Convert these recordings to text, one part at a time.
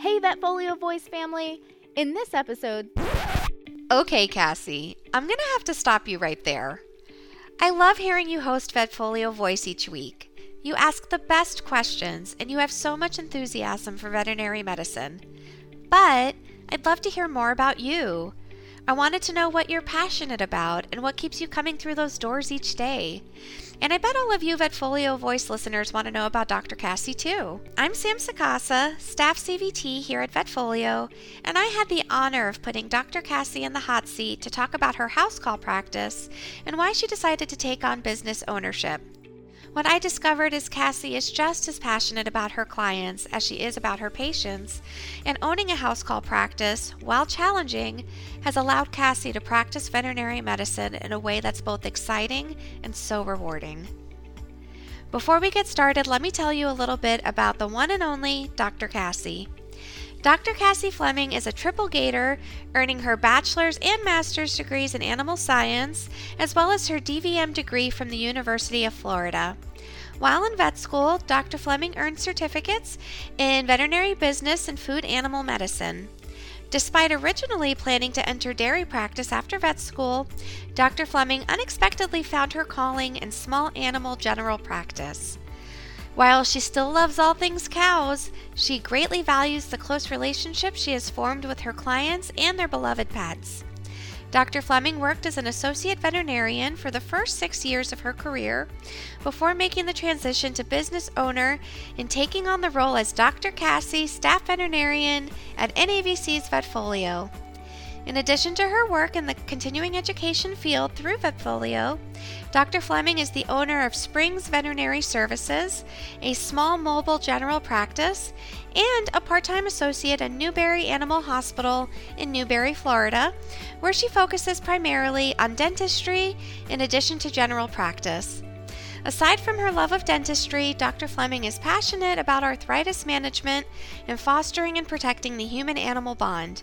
Hey, VetFolio Voice family! In this episode. Okay, Cassi, I'm going to have to stop you right there. I love hearing you host VetFolio Voice each week. You ask the best questions and you have so much enthusiasm for veterinary medicine. But I'd love to hear more about you. I wanted to know what you're passionate about and what keeps you coming through those doors each day. And I bet all of you VetFolio Voice listeners want to know about Dr. Cassi too. I'm Sam Sacasa, staff CVT here at VetFolio, and I had the honor of putting Dr. Cassi in the hot seat to talk about her house call practice and why she decided to take on business ownership. What I discovered is Cassi is just as passionate about her clients as she is about her patients, and owning a house call practice, while challenging, has allowed Cassi to practice veterinary medicine in a way that's both exciting and so rewarding. Before we get started, let me tell you a little bit about the one and only Dr. Cassi. Dr. Cassi Fleming is a triple gator, earning her bachelor's and master's degrees in animal science, as well as her DVM degree from the University of Florida. While in vet school, Dr. Fleming earned certificates in veterinary business and food animal medicine. Despite originally planning to enter dairy practice after vet school, Dr. Fleming unexpectedly found her calling in small animal general practice. While she still loves all things cows, she greatly values the close relationship she has formed with her clients and their beloved pets. Dr. Fleming worked as an associate veterinarian for the first six years of her career before making the transition to business owner and taking on the role as Dr. Cassi, staff veterinarian at NAVC's VetFolio. In addition to her work in the continuing education field through VetFolio, Dr. Fleming is the owner of Springs Veterinary Services, a small mobile general practice, and a part time associate at Newberry Animal Hospital in Newberry, Florida, where she focuses primarily on dentistry in addition to general practice. Aside from her love of dentistry, Dr. Fleming is passionate about arthritis management and fostering and protecting the human animal bond.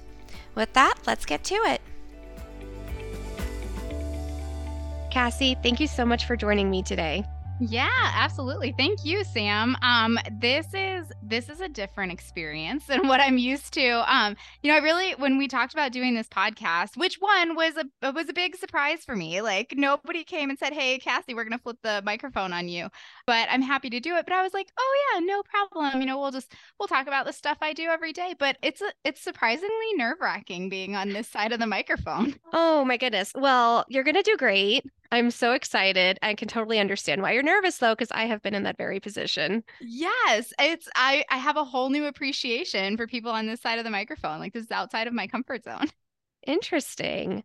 With that, let's get to it. Cassi, thank you so much for joining me today. Yeah, absolutely. Thank you, Sam. Um, this is this is a different experience than what I'm used to. Um, you know, I really when we talked about doing this podcast, which one was a was a big surprise for me. Like nobody came and said, "Hey, Cassi, we're gonna flip the microphone on you," but I'm happy to do it. But I was like, "Oh yeah, no problem." You know, we'll just we'll talk about the stuff I do every day. But it's a, it's surprisingly nerve wracking being on this side of the microphone. Oh my goodness. Well, you're gonna do great. I'm so excited. I can totally understand why you're nervous though, because I have been in that very position. Yes. It's I I have a whole new appreciation for people on this side of the microphone. Like this is outside of my comfort zone. Interesting.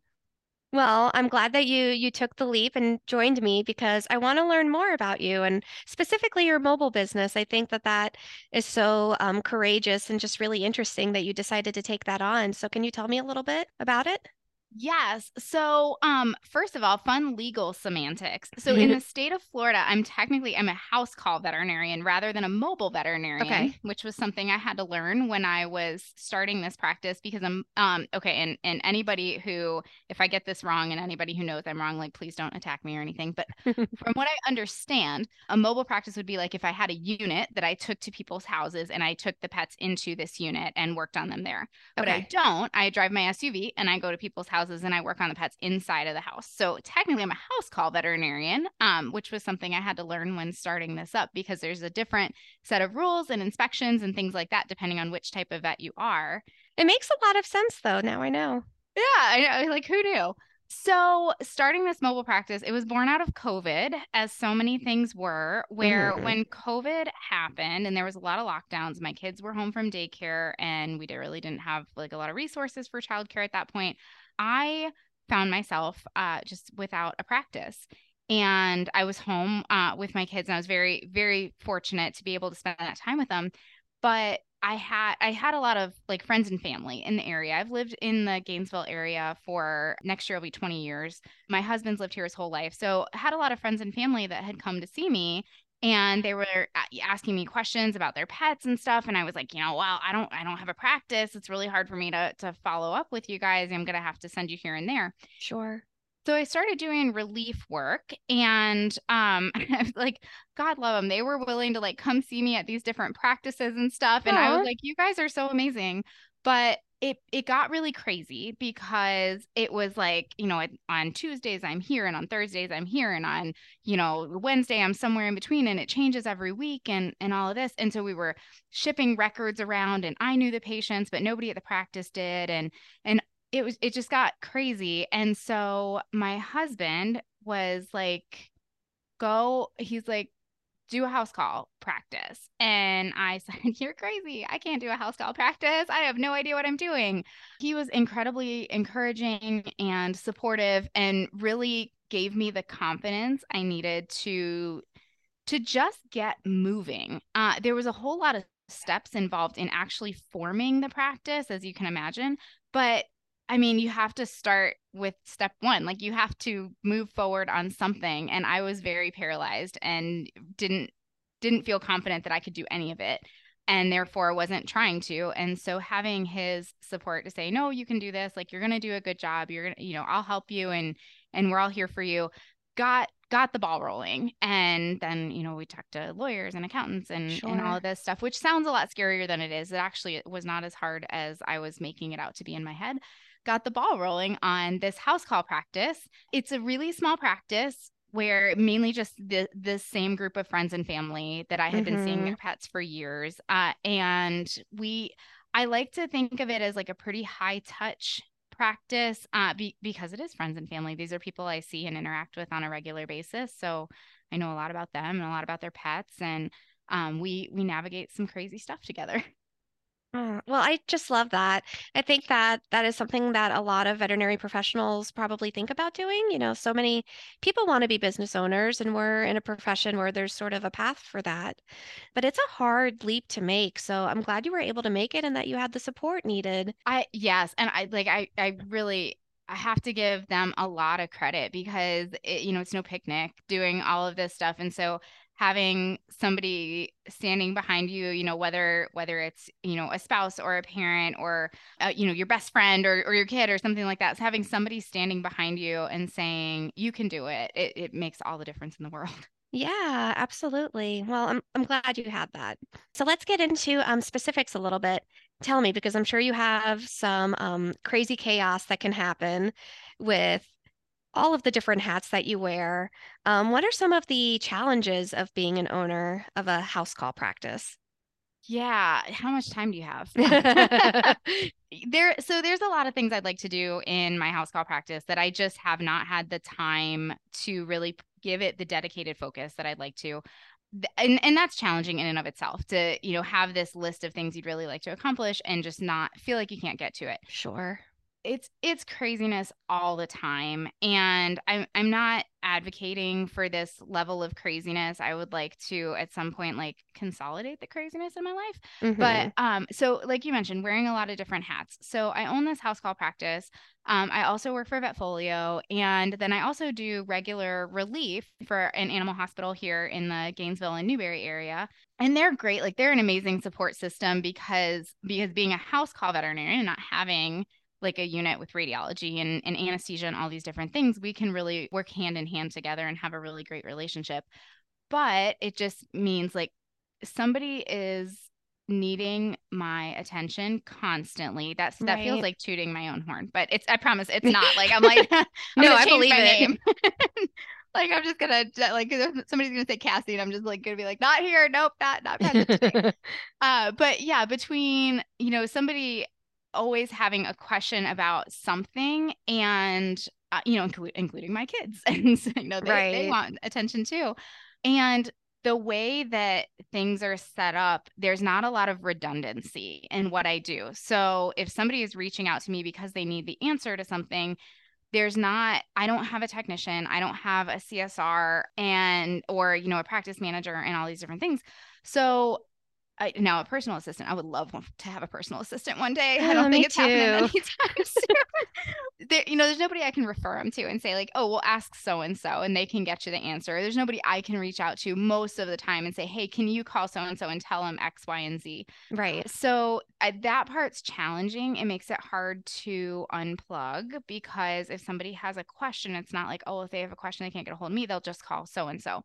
Well, I'm glad that you you took the leap and joined me because I want to learn more about you and specifically your mobile business. I think that that is so um, courageous and just really interesting that you decided to take that on. So, can you tell me a little bit about it? Yes. So, um, first of all, fun legal semantics. So, in the state of Florida, I'm technically I'm a house call veterinarian rather than a mobile veterinarian, okay. which was something I had to learn when I was starting this practice because I'm um okay. And and anybody who, if I get this wrong, and anybody who knows I'm wrong, like please don't attack me or anything. But from what I understand, a mobile practice would be like if I had a unit that I took to people's houses and I took the pets into this unit and worked on them there. But I don't. I drive my SUV and I go to people's houses and I work on the pets inside of the house. So technically, I'm a house call veterinarian, um, which was something I had to learn when starting this up because there's a different set of rules and inspections and things like that depending on which type of vet you are. It makes a lot of sense though. Now I know. Yeah, I, I like who knew. So, starting this mobile practice, it was born out of COVID, as so many things were. Where Mhm. when COVID happened and there was a lot of lockdowns, my kids were home from daycare and we really didn't have like a lot of resources for childcare at that point. I found myself uh, just without a practice. And I was home uh, with my kids, and I was very, very fortunate to be able to spend that time with them. But I had I had a lot of like friends and family in the area. I've lived in the Gainesville area for next year will be 20 years. My husband's lived here his whole life. So I had a lot of friends and family that had come to see me and they were asking me questions about their pets and stuff and I was like, you know, well, I don't I don't have a practice. It's really hard for me to to follow up with you guys. I'm going to have to send you here and there. Sure. So I started doing relief work and um like God love them. They were willing to like come see me at these different practices and stuff. And I was like, you guys are so amazing. But it it got really crazy because it was like you know on Tuesdays I'm here and on Thursdays I'm here and on you know Wednesday I'm somewhere in between and it changes every week and and all of this. And so we were shipping records around and I knew the patients but nobody at the practice did and and it was it just got crazy. And so my husband was like go he's like do a house call practice. And I said, You're crazy. I can't do a house call practice. I have no idea what I'm doing. He was incredibly encouraging and supportive and really gave me the confidence I needed to to just get moving. Uh, there was a whole lot of steps involved in actually forming the practice, as you can imagine. But I mean, you have to start with step one. Like you have to move forward on something. And I was very paralyzed and didn't didn't feel confident that I could do any of it and therefore wasn't trying to. And so having his support to say, no, you can do this, like you're gonna do a good job. You're gonna, you know, I'll help you and and we're all here for you, got got the ball rolling. And then, you know, we talked to lawyers and accountants and, sure. and all of this stuff, which sounds a lot scarier than it is. It actually was not as hard as I was making it out to be in my head got the ball rolling on this house call practice. It's a really small practice where mainly just the the same group of friends and family that I had mm-hmm. been seeing their mm-hmm. pets for years. Uh, and we, I like to think of it as like a pretty high touch practice uh, be, because it is friends and family. These are people I see and interact with on a regular basis. So I know a lot about them and a lot about their pets, and um, we we navigate some crazy stuff together. Mm, well, I just love that. I think that that is something that a lot of veterinary professionals probably think about doing. You know, so many people want to be business owners, and we're in a profession where there's sort of a path for that. But it's a hard leap to make. So I'm glad you were able to make it and that you had the support needed. I yes, and I like I I really I have to give them a lot of credit because it, you know it's no picnic doing all of this stuff, and so having somebody standing behind you you know whether whether it's you know a spouse or a parent or uh, you know your best friend or, or your kid or something like that so having somebody standing behind you and saying you can do it, it it makes all the difference in the world. Yeah absolutely. Well i'm, I'm glad you had that. So let's get into um, specifics a little bit. Tell me because i'm sure you have some um, crazy chaos that can happen with all of the different hats that you wear. Um, what are some of the challenges of being an owner of a house call practice? Yeah, how much time do you have? there so there's a lot of things I'd like to do in my house call practice that I just have not had the time to really give it the dedicated focus that I'd like to. And and that's challenging in and of itself to, you know, have this list of things you'd really like to accomplish and just not feel like you can't get to it. Sure it's it's craziness all the time and i'm i'm not advocating for this level of craziness i would like to at some point like consolidate the craziness in my life mm-hmm. but um so like you mentioned wearing a lot of different hats so i own this house call practice um, I also work for VetFolio, and then I also do regular relief for an animal hospital here in the Gainesville and Newberry area. And they're great; like they're an amazing support system because because being a house call veterinarian and not having like a unit with radiology and, and anesthesia and all these different things, we can really work hand in hand together and have a really great relationship. But it just means like somebody is needing my attention constantly. That's that right. feels like tooting my own horn, but it's I promise it's not. Like I'm like I'm no, I believe it. like I'm just gonna like somebody's gonna say Cassi, and I'm just like gonna be like, not here, nope, not not present. uh, but yeah, between you know somebody always having a question about something and uh, you know inclu- including my kids. And so, you know they, right. they want attention too. And the way that things are set up there's not a lot of redundancy in what i do. So if somebody is reaching out to me because they need the answer to something there's not i don't have a technician i don't have a csr and or you know a practice manager and all these different things. So I, now a personal assistant. I would love to have a personal assistant one day. I don't think it's happening too. anytime soon. there, you know, there's nobody I can refer them to and say like, oh, we'll ask so and so, and they can get you the answer. There's nobody I can reach out to most of the time and say, hey, can you call so and so and tell them X, Y, and Z. Right. So I, that part's challenging. It makes it hard to unplug because if somebody has a question, it's not like, oh, if they have a question, they can't get a hold of me, they'll just call so and so.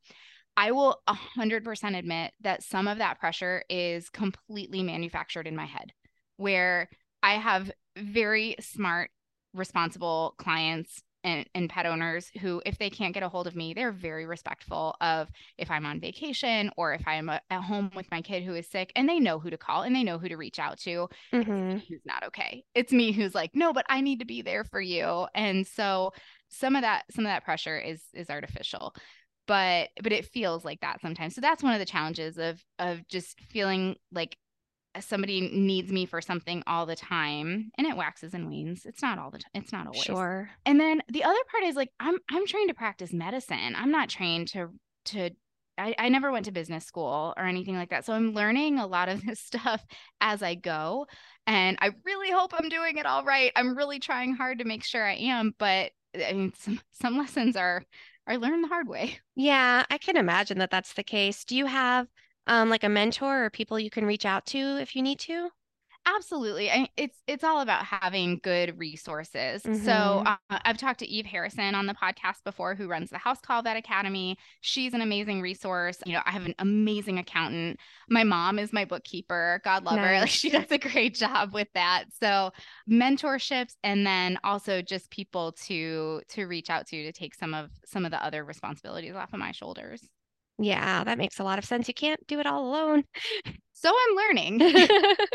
I will 100% admit that some of that pressure is completely manufactured in my head, where I have very smart, responsible clients and, and pet owners who, if they can't get a hold of me, they're very respectful of if I'm on vacation or if I'm a, at home with my kid who is sick and they know who to call and they know who to reach out to. hmm Who's not okay. It's me who's like, no, but I need to be there for you. And so some of that, some of that pressure is is artificial but but it feels like that sometimes so that's one of the challenges of of just feeling like somebody needs me for something all the time and it waxes and wanes it's not all the time it's not always Sure. and then the other part is like i'm i'm trained to practice medicine i'm not trained to to I, I never went to business school or anything like that. So I'm learning a lot of this stuff as I go. And I really hope I'm doing it all right. I'm really trying hard to make sure I am. But I mean, some, some lessons are are learned the hard way. Yeah, I can imagine that that's the case. Do you have um like a mentor or people you can reach out to if you need to? Absolutely. I, it's it's all about having good resources. So Mhm. uh, I've talked to Eve Harrison on the podcast before, who runs the House Call Vet Academy. She's an amazing resource. You know, I have an amazing accountant. My mom is my bookkeeper. God love her. Like she does a great job with that. So mentorships, and then also just people to to reach out to to take some of some of the other responsibilities off of my shoulders. Yeah, that makes a lot of sense. You can't do it all alone. So I'm learning.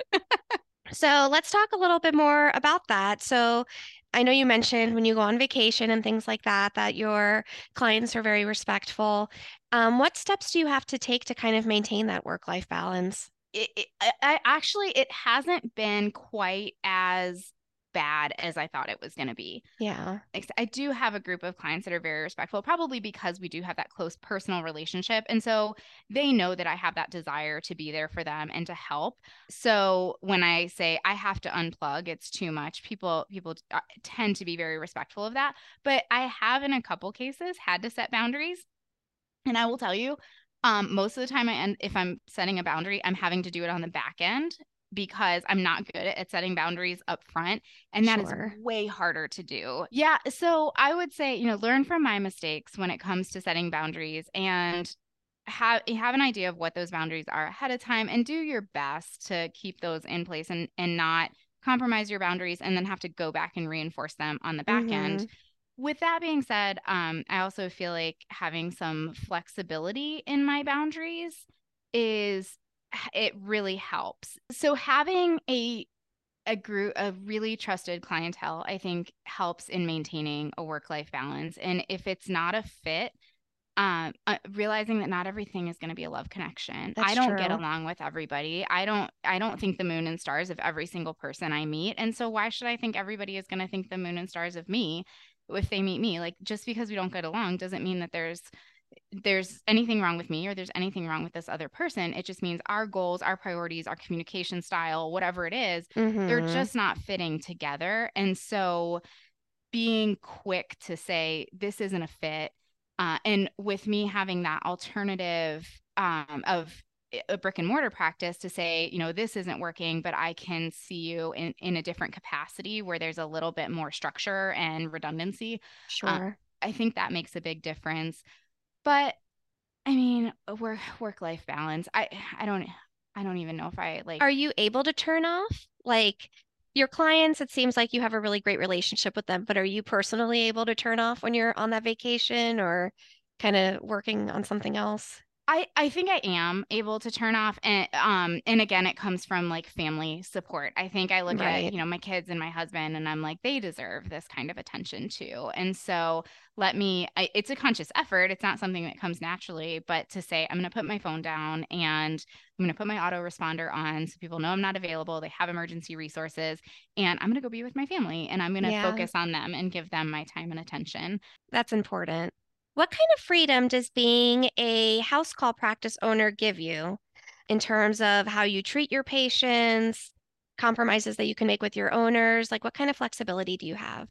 So let's talk a little bit more about that. So I know you mentioned when you go on vacation and things like that, that your clients are very respectful. Um, what steps do you have to take to kind of maintain that work-life balance? it, it I, I actually it hasn't been quite as bad as I thought it was going to be. Yeah. I do have a group of clients that are very respectful, probably because we do have that close personal relationship. And so they know that I have that desire to be there for them and to help. So when I say I have to unplug, it's too much. People people uh, tend to be very respectful of that, but I have in a couple cases had to set boundaries. And I will tell you, um, most of the time I end if I'm setting a boundary, I'm having to do it on the back end because I'm not good at setting boundaries up front. And that is Sure. way harder to do. Yeah. So I would say, you know, learn from my mistakes when it comes to setting boundaries and have have an idea of what those boundaries are ahead of time and do your best to keep those in place and and not compromise your boundaries and then have to go back and reinforce them on the back end. Mhm. With that being said, um, I also feel like having some flexibility in my boundaries is it really helps. So having a a group of really trusted clientele, I think helps in maintaining a work life balance. And if it's not a fit, um, uh, realizing that not everything is going to be a love connection. That's I don't get along with everybody. I don't. I don't think the moon and stars of every single person I meet. And so why should I think everybody is going to think the moon and stars of me if they meet me? Like just because we don't get along doesn't mean that there's there's anything wrong with me or there's anything wrong with this other person. It just means our goals, our priorities, our communication style, whatever it is, they're Mhm. just not fitting together. And so being quick to say, this isn't a fit. Uh, and with me having that alternative um, of a brick and mortar practice to say, you know, this isn't working, but I can see you in, in a different capacity where there's a little bit more structure and redundancy. Sure. I think that makes a big difference. But I mean, uh, work work life balance. I I don't I don't even know if I like Are you able to turn off? Like your clients, it seems like you have a really great relationship with them, but are you personally able to turn off when you're on that vacation or kind of working on something else? I, I think I am able to turn off and um and again it comes from like family support. I think I look Right. at, you know, my kids and my husband and I'm like they deserve this kind of attention too. And so let me I, it's a conscious effort. It's not something that comes naturally, but to say I'm going to put my phone down and I'm going to put my autoresponder on so people know I'm not available, they have emergency resources and I'm going to go be with my family and I'm going to Yeah. focus on them and give them my time and attention. That's important. What kind of freedom does being a house call practice owner give you? in terms of how you treat your patients, compromises that you can make with your owners? Like, what kind of flexibility do you have?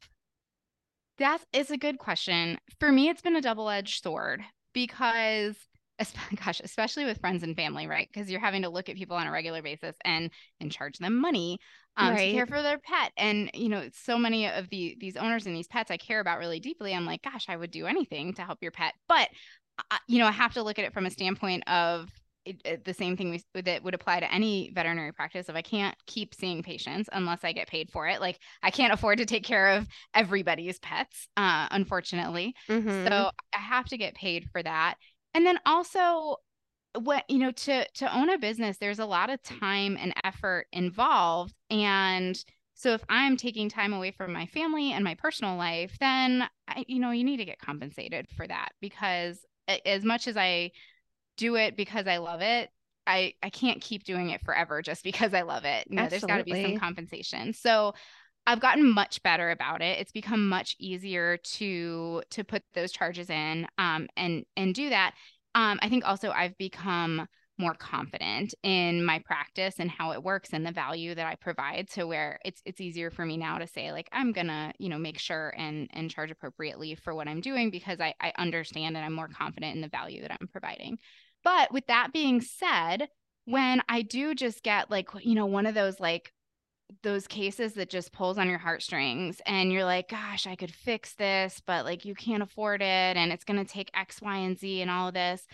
That is a good question. For me, it's been a double edged sword because, gosh, especially with friends and family, right? Because you're having to look at people on a regular basis and and charge them money um, right. to care for their pet. And you know, so many of the these owners and these pets I care about really deeply. I'm like, gosh, I would do anything to help your pet, but uh, you know, I have to look at it from a standpoint of it, it, the same thing we, that would apply to any veterinary practice if I can't keep seeing patients unless I get paid for it. Like I can't afford to take care of everybody's pets, uh, unfortunately. Mm-hmm. So I have to get paid for that. And then also what you know to to own a business there's a lot of time and effort involved and so if i'm taking time away from my family and my personal life then I, you know you need to get compensated for that because as much as i do it because I love it, I I can't keep doing it forever just because I love it. You know, there's got to be some compensation. So I've gotten much better about it. It's become much easier to to put those charges in um, and and do that. Um, I think also I've become more confident in my practice and how it works and the value that I provide to where it's it's easier for me now to say like I'm gonna you know make sure and and charge appropriately for what I'm doing because I, I understand and I'm more confident in the value that I'm providing. But with that being said, when I do just get like, you know, one of those like those cases that just pulls on your heartstrings and you're like, gosh, I could fix this, but like you can't afford it and it's going to take X, Y, and Z and all of this.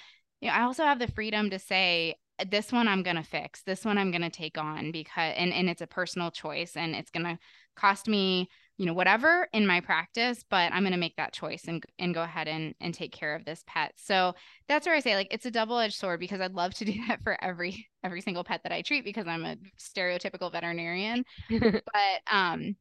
You know, I also have the freedom to say, this one I'm going to fix. This one I'm going to take on because and and it's a personal choice and it's going to cost me you know whatever in my practice but i'm going to make that choice and and go ahead and and take care of this pet so that's where i say like it's a double-edged sword because i'd love to do that for every every single pet that i treat because i'm a stereotypical veterinarian but um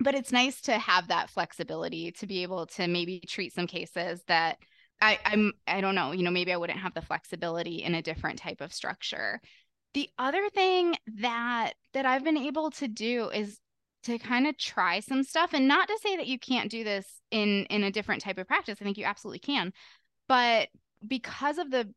but it's nice to have that flexibility to be able to maybe treat some cases that I, I'm I don't know, you know, maybe I wouldn't have the flexibility in a different type of structure. The other thing that that I've been able to do is to kind of try some stuff and not to say that you can't do this in in a different type of practice i think you absolutely can but because of the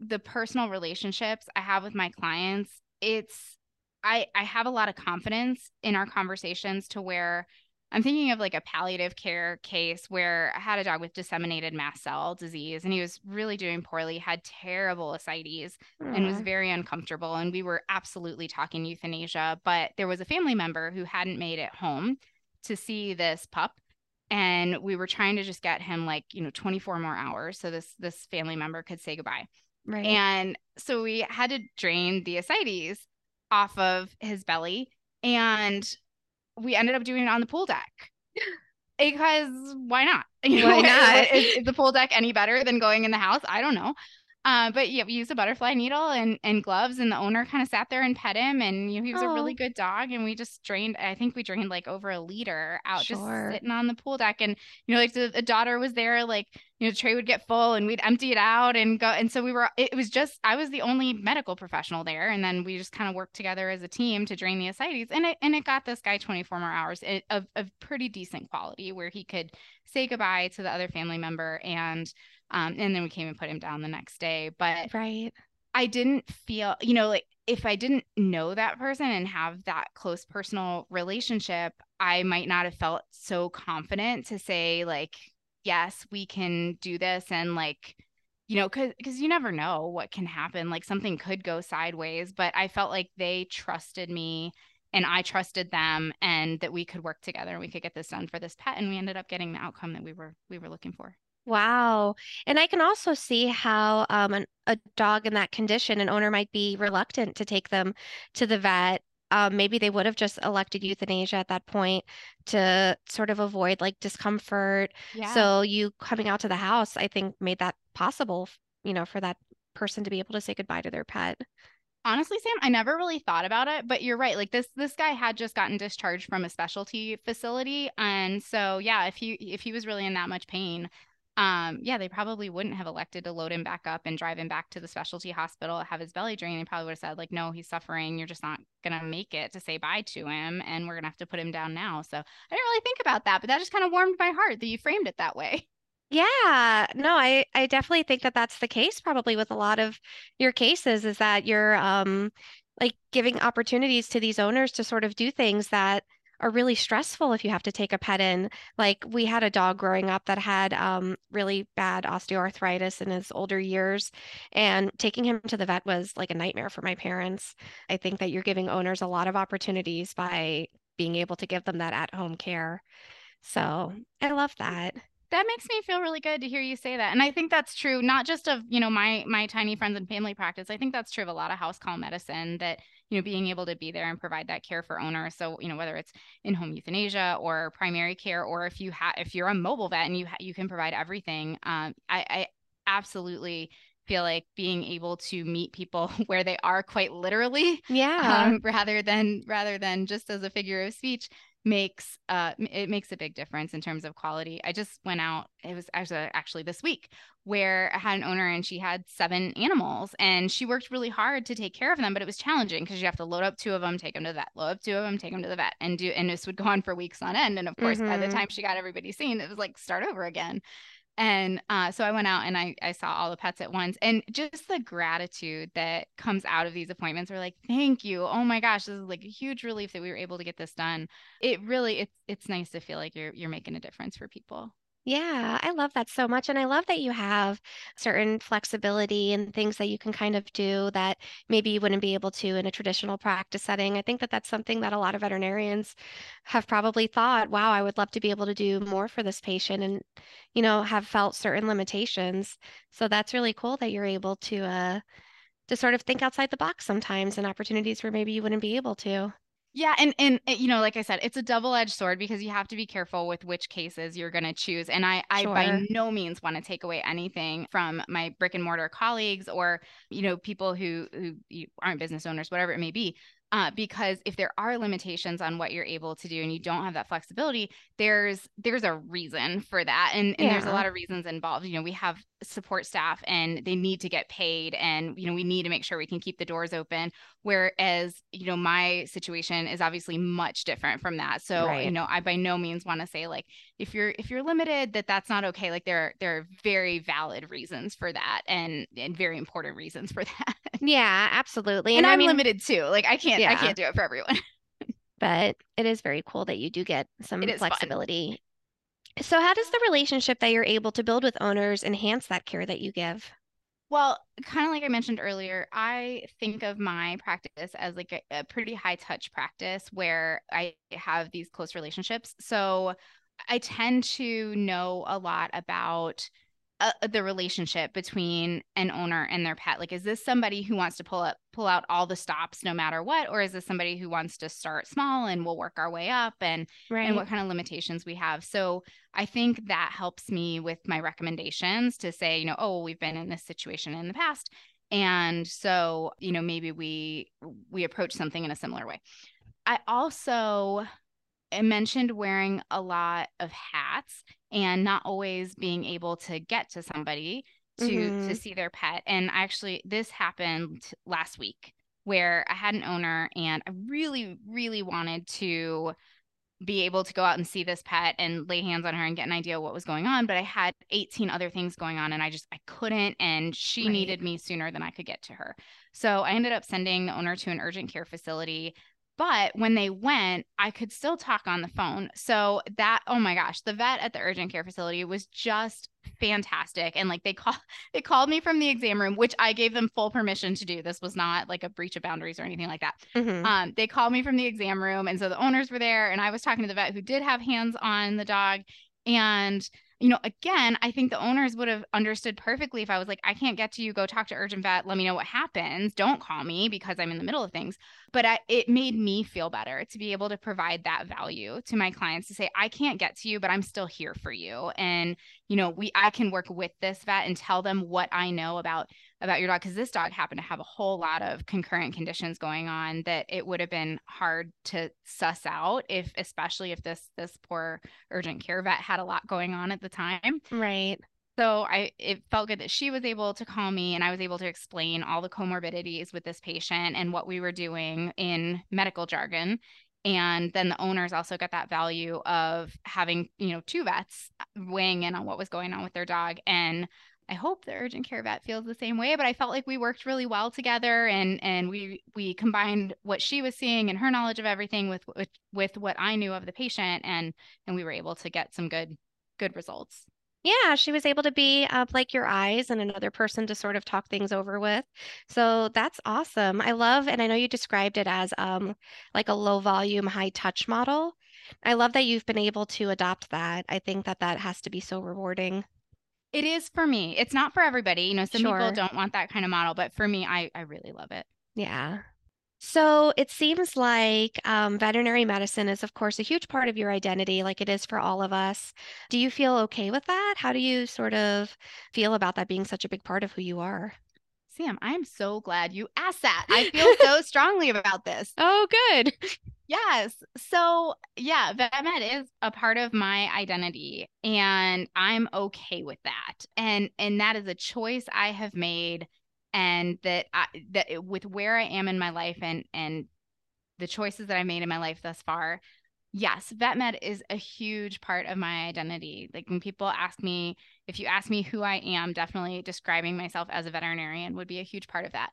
the personal relationships i have with my clients it's i i have a lot of confidence in our conversations to where I'm thinking of like a palliative care case where I had a dog with disseminated mast cell disease and he was really doing poorly, had terrible ascites mm. and was very uncomfortable. And we were absolutely talking euthanasia, but there was a family member who hadn't made it home to see this pup. And we were trying to just get him like, you know, 24 more hours so this this family member could say goodbye. Right. And so we had to drain the ascites off of his belly. And we ended up doing it on the pool deck because why not? You know, not? is, is, the pool deck any better than going in the house? I don't know. Uh, but yeah, we used a butterfly needle and, and gloves, and the owner kind of sat there and pet him, and you know, he was oh. a really good dog. And we just drained, I think we drained like over a liter out sure. just sitting on the pool deck. And you know, like the, the daughter was there, like you know, the tray would get full, and we'd empty it out and go. And so we were, it was just, I was the only medical professional there, and then we just kind of worked together as a team to drain the ascites, and it and it got this guy 24 more hours of of pretty decent quality where he could say goodbye to the other family member and um, and then we came and put him down the next day. But right. I didn't feel, you know, like if I didn't know that person and have that close personal relationship, I might not have felt so confident to say, like, yes, we can do this. And like, you know, cause, cause you never know what can happen. Like something could go sideways, but I felt like they trusted me and I trusted them and that we could work together and we could get this done for this pet. And we ended up getting the outcome that we were, we were looking for. Wow. And I can also see how um, an, a dog in that condition, an owner might be reluctant to take them to the vet. Um, maybe they would have just elected euthanasia at that point to sort of avoid like discomfort. Yeah. So you coming out to the house, I think, made that possible, you know, for that person to be able to say goodbye to their pet honestly sam i never really thought about it but you're right like this this guy had just gotten discharged from a specialty facility and so yeah if he if he was really in that much pain um, yeah, they probably wouldn't have elected to load him back up and drive him back to the specialty hospital, have his belly drained. They probably would have said, like, no, he's suffering. You're just not going to make it to say bye to him. And we're going to have to put him down now. So I didn't really think about that, but that just kind of warmed my heart that you framed it that way. Yeah, no, I I definitely think that that's the case probably with a lot of your cases is that you're um like giving opportunities to these owners to sort of do things that are really stressful if you have to take a pet in. Like we had a dog growing up that had um really bad osteoarthritis in his older years, and taking him to the vet was like a nightmare for my parents. I think that you're giving owners a lot of opportunities by being able to give them that at-home care. So I love that. that makes me feel really good to hear you say that and i think that's true not just of you know my my tiny friends and family practice i think that's true of a lot of house call medicine that you know being able to be there and provide that care for owners so you know whether it's in home euthanasia or primary care or if you have if you're a mobile vet and you ha- you can provide everything um i i absolutely feel like being able to meet people where they are quite literally Yeah. um, rather than rather than just as a figure of speech makes uh it makes a big difference in terms of quality. I just went out it was actually actually this week where I had an owner and she had seven animals and she worked really hard to take care of them but it was challenging because you have to load up two of them take them to the vet load up two of them take them to the vet and do and this would go on for weeks on end and of course by the Mhm. time she got everybody seen it was like start over again and uh, so I went out and I, I saw all the pets at once. And just the gratitude that comes out of these appointments are like, thank you. Oh my gosh, this is like a huge relief that we were able to get this done. It really it's it's nice to feel like you're you're making a difference for people. Yeah, I love that so much. And I love that you have certain flexibility and things that you can kind of do that maybe you wouldn't be able to in a traditional practice setting. I think that that's something that a lot of veterinarians have probably thought, wow, I would love to be able to do more for this patient and, you know, have felt certain limitations. So that's really cool that you're able to uh to sort of think outside the box sometimes and opportunities where maybe you wouldn't be able to. Yeah, and and uh, you know, like I said, it's a double-edged sword because you have to be careful with which cases you're going to choose. And I I Sure. by no means want to take away anything from my brick and mortar colleagues or, you know, people who who aren't business owners, whatever it may be. Uh, because if there are limitations on what you're able to do and you don't have that flexibility, there's there's a reason for that. And and there's a lot of reasons involved. You know, we have support staff and they need to get paid and you know, we need to make sure we can keep the doors open Whereas, you know, my situation is obviously much different from that. So, you know, I by no means want to say like if you're if you're limited that that's not okay. Like there are there are very valid reasons for that and and very important reasons for that. Yeah, absolutely. and I I'm mean, limited too. Like I can't I can't do it for everyone. but it is very cool that you do get some flexibility fun. So, how does the relationship that you're able to build with owners enhance that care that you give? Well, kind of like I mentioned earlier, I think of my practice as like a, a pretty high touch practice where I have these close relationships. So I tend to know a lot about uh, the relationship between an owner and their pet. Like, is this somebody who wants to pull up, pull out all the stops no matter what, or is this somebody who wants to start small and we'll work our way up and Right. and what kind of limitations we have. So I think that helps me with my recommendations to say, you know, oh, we've been in this situation in the past. And so, you know, maybe we we approach something in a similar way. I also I mentioned wearing a lot of hats and not always being able to get to somebody to to Mhm. see their pet. And actually this happened last week where I had an owner and I really really wanted to be able to go out and see this pet and lay hands on her and get an idea of what was going on but i had 18 other things going on and i just i couldn't and she Right. needed me sooner than i could get to her so i ended up sending the owner to an urgent care facility but when they went i could still talk on the phone so that oh my gosh the vet at the urgent care facility was just fantastic and like they call they called me from the exam room which i gave them full permission to do this was not like a breach of boundaries or anything like that Mhm. um, they called me from the exam room, and so the owners were there, and I was talking to the vet who did have hands on the dog. And you know, again, I think the owners would have understood perfectly if I was like, I can't get to you, go talk to urgent vet, let me know what happens. Don't call me because I'm in the middle of things. But I, it made me feel better to be able to provide that value to my clients to say, I can't get to you, but I'm still here for you. And you know, we I can work with this vet and tell them what I know about about your dog because this dog happened to have a whole lot of concurrent conditions going on that it would have been hard to suss out if especially if this this poor urgent care vet had a lot going on at the time Right. so i it felt good that she was able to call me and i was able to explain all the comorbidities with this patient and what we were doing in medical jargon and then the owners also got that value of having you know two vets weighing in on what was going on with their dog and I hope the urgent care vet feels the same way, but I felt like we worked really well together and and we we combined what she was seeing and her knowledge of everything with with, with what I knew of the patient and and we were able to get some good good results. Yeah, she was able to be like your eyes and another person to sort of talk things over with. So that's awesome. I love, and I know you described it as um, like a low volume, high touch model. I love that you've been able to adopt that. I think that that has to be so rewarding. It is for me. It's not for everybody. You know, some Sure. people don't want that kind of model, but for me, I I really love it. Yeah. So it seems like um, veterinary medicine is, of course, a huge part of your identity, like it is for all of us. Do you feel okay with that? How do you sort of feel about that being such a big part of who you are? Sam, I'm so glad you asked that. I feel so strongly about this. Oh, good. Yes. So, yeah, VetMed is a part of my identity and I'm okay with that. And and that is a choice I have made and that I that with where I am in my life and and the choices that I've made in my life thus far. Yes, VetMed is a huge part of my identity. Like when people ask me, if you ask me who I am, definitely describing myself as a veterinarian would be a huge part of that.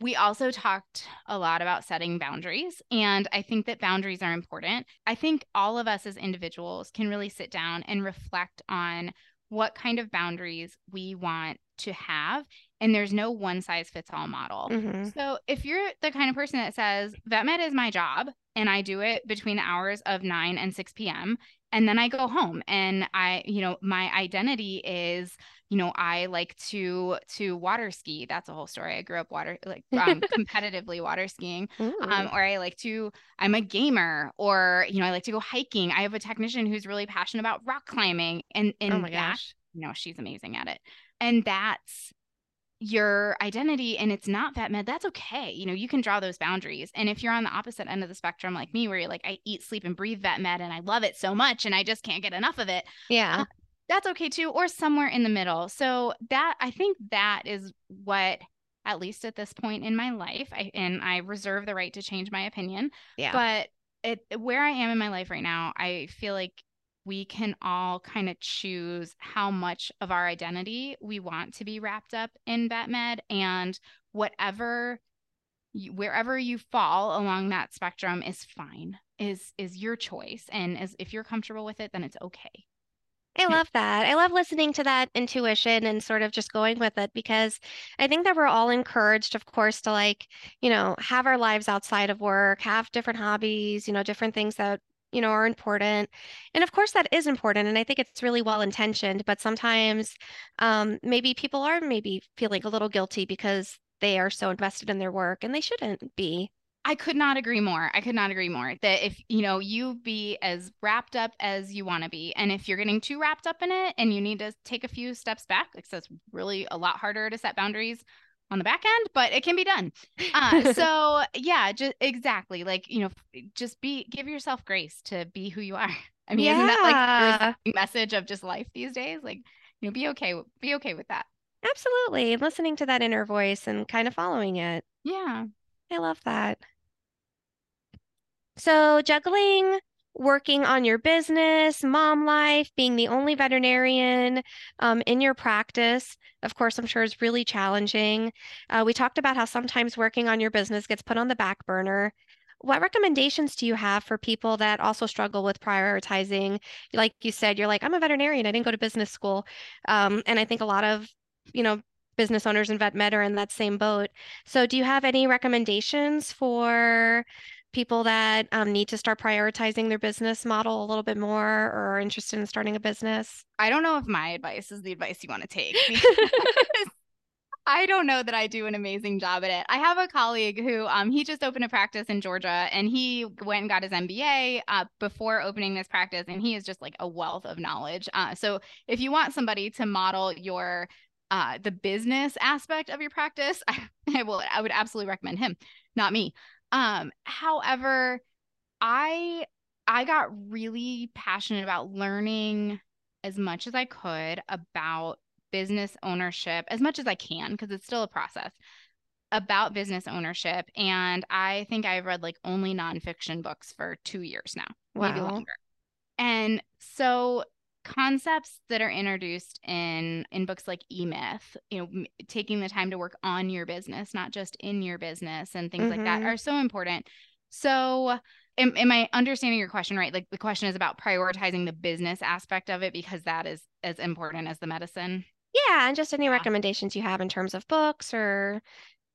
We also talked a lot about setting boundaries, and I think that boundaries are important. I think all of us as individuals can really sit down and reflect on what kind of boundaries we want to have. And there's no one size fits all model. hmm So if you're the kind of person that says vet med is my job and I do it between the hours of 9 and 6 p.m. and then I go home and I, you know, my identity is, you know, I like to to water ski. That's a whole story. I grew up water like um, competitively water skiing. Um, or I like to, I'm a gamer, or you know, I like to go hiking. I have a technician who's really passionate about rock climbing, and and oh my that gosh. you know she's amazing at it and that's your identity and it's not vet med that's okay you know you can draw those boundaries and if you're on the opposite end of the spectrum like me where you're like i eat sleep and breathe vet med and i love it so much and i just can't get enough of it Yeah. That's okay too or somewhere in the middle so that i think that is what at least at this point in my life I, and i reserve the right to change my opinion Yeah. but it where I am in my life right now, I feel like we can all kind of choose how much of our identity we want to be wrapped up in vet med and whatever wherever you fall along that spectrum is fine is is your choice and as if you're comfortable with it then it's okay I love that. I love listening to that intuition and sort of just going with it because I think that we're all encouraged, of course, to like, you know, have our lives outside of work, have different hobbies, you know, different things that, you know, are important. And of course, that is important. And I think it's really well intentioned, but sometimes um, maybe people are maybe feeling a little guilty because they are so invested in their work and they shouldn't be. I could not agree more. I could not agree more that if you know you be as wrapped up as you want to be, and if you're getting too wrapped up in it and you need to take a few steps back, like so it's really a lot harder to set boundaries on the back end, but it can be done. Uh, so yeah, just exactly like you know, just be give yourself grace to be who you are. I mean, isn't that Yeah. like the message of just life these days? Like you know, be okay, be okay with that. Absolutely. Listening to that inner voice and kind of following it. Yeah. I love that. So, juggling working on your business, mom life, being the only veterinarian um, in your practice, of course, I'm sure is really challenging. Uh, we talked about how sometimes working on your business gets put on the back burner. What recommendations do you have for people that also struggle with prioritizing? Like you said, you're like, I'm a veterinarian, I didn't go to business school. Um, and I think a lot of, you know, business owners and vet med are in that same boat. So, do you have any recommendations for people that um, need to start prioritizing their business model a little bit more or are interested in starting a business? I don't know if my advice is the advice you want to take I don't know that I do an amazing job at it. I have a colleague who um he just opened a practice in Georgia and he went and got his MBA uh, before opening this practice and he is just like a wealth of knowledge. Uh, so if you want somebody to model your uh the business aspect of your practice, I, I will I would absolutely recommend him, not me. Um however, I I got really passionate about learning as much as I could about business ownership as much as I can because it's still a process. about business ownership. And I think I've read like only nonfiction books for two years now, maybe longer. And so concepts that are introduced in in books like E-Myth, you know, m- taking the time to work on your business, not just in your business and things like that Mhm. are so important. So am, am I understanding your question right? Like the question is about prioritizing the business aspect of it because that is as important as the medicine. Yeah, and just any Yeah. recommendations you have in terms of books or,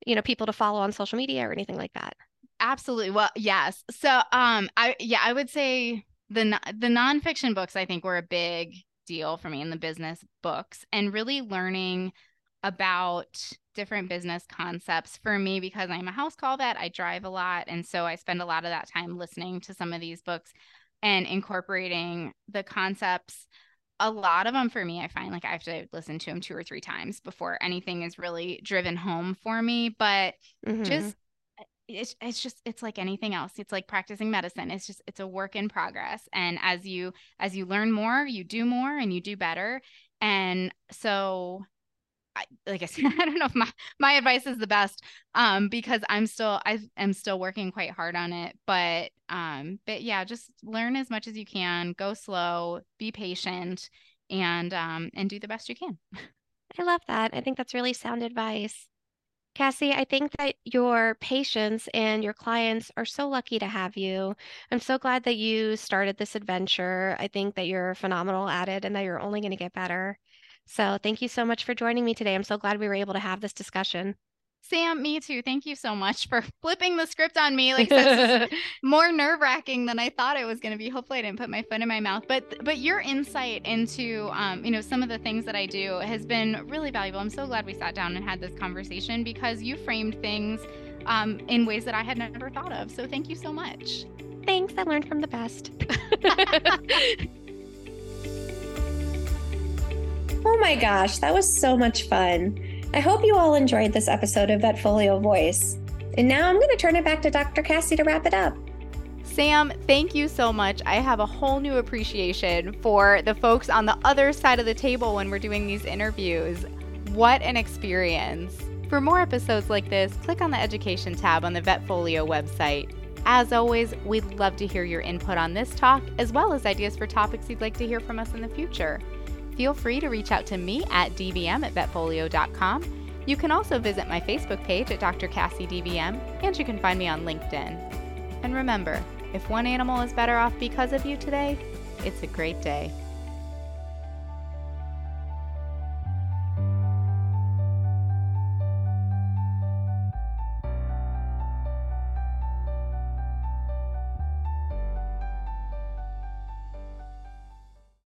you know, people to follow on social media or anything like that. Absolutely. Well, yes. So, um, I yeah, I would say the the nonfiction books I think were a big deal for me in the business books, and really learning about different business concepts for me because I'm a house call vet. I drive a lot, and so I spend a lot of that time listening to some of these books and incorporating the concepts. A lot of them for me, I find like I have to listen to them two or three times before anything is really driven home for me. But Mhm. just it's it's just it's like anything else it's like practicing medicine it's just it's a work in progress and as you as you learn more you do more and you do better and so I, like I said I don't know if my my advice is the best um because I'm still I am still working quite hard on it but um but yeah just learn as much as you can go slow be patient and um and do the best you can I love that. I think that's really sound advice. Cassi, I think that your patients and your clients are so lucky to have you. I'm so glad that you started this adventure. I think that you're phenomenal at it and that you're only going to get better. So, thank you so much for joining me today. I'm so glad we were able to have this discussion. Sam, me too. Thank you so much for flipping the script on me. Like I said, this is more nerve wracking than I thought it was going to be. Hopefully, I didn't put my foot in my mouth. But but your insight into um, you know some of the things that I do has been really valuable. I'm so glad we sat down and had this conversation because you framed things um, in ways that I had never thought of. So thank you so much. Thanks. I learned from the best. Oh my gosh, that was so much fun. I hope you all enjoyed this episode of VetFolio Voice. And now I'm going to turn it back to Dr. Cassi to wrap it up. Sam, thank you so much. I have a whole new appreciation for the folks on the other side of the table when we're doing these interviews. What an experience. For more episodes like this, click on the Education tab on the VetFolio website. As always, we'd love to hear your input on this talk, as well as ideas for topics you'd like to hear from us in the future. Feel free to reach out to me at dvm at vetfolio.com. You can also visit my Facebook page at Dr. Cassi DVM, and you can find me on LinkedIn. And remember, if one animal is better off because of you today, it's a great day.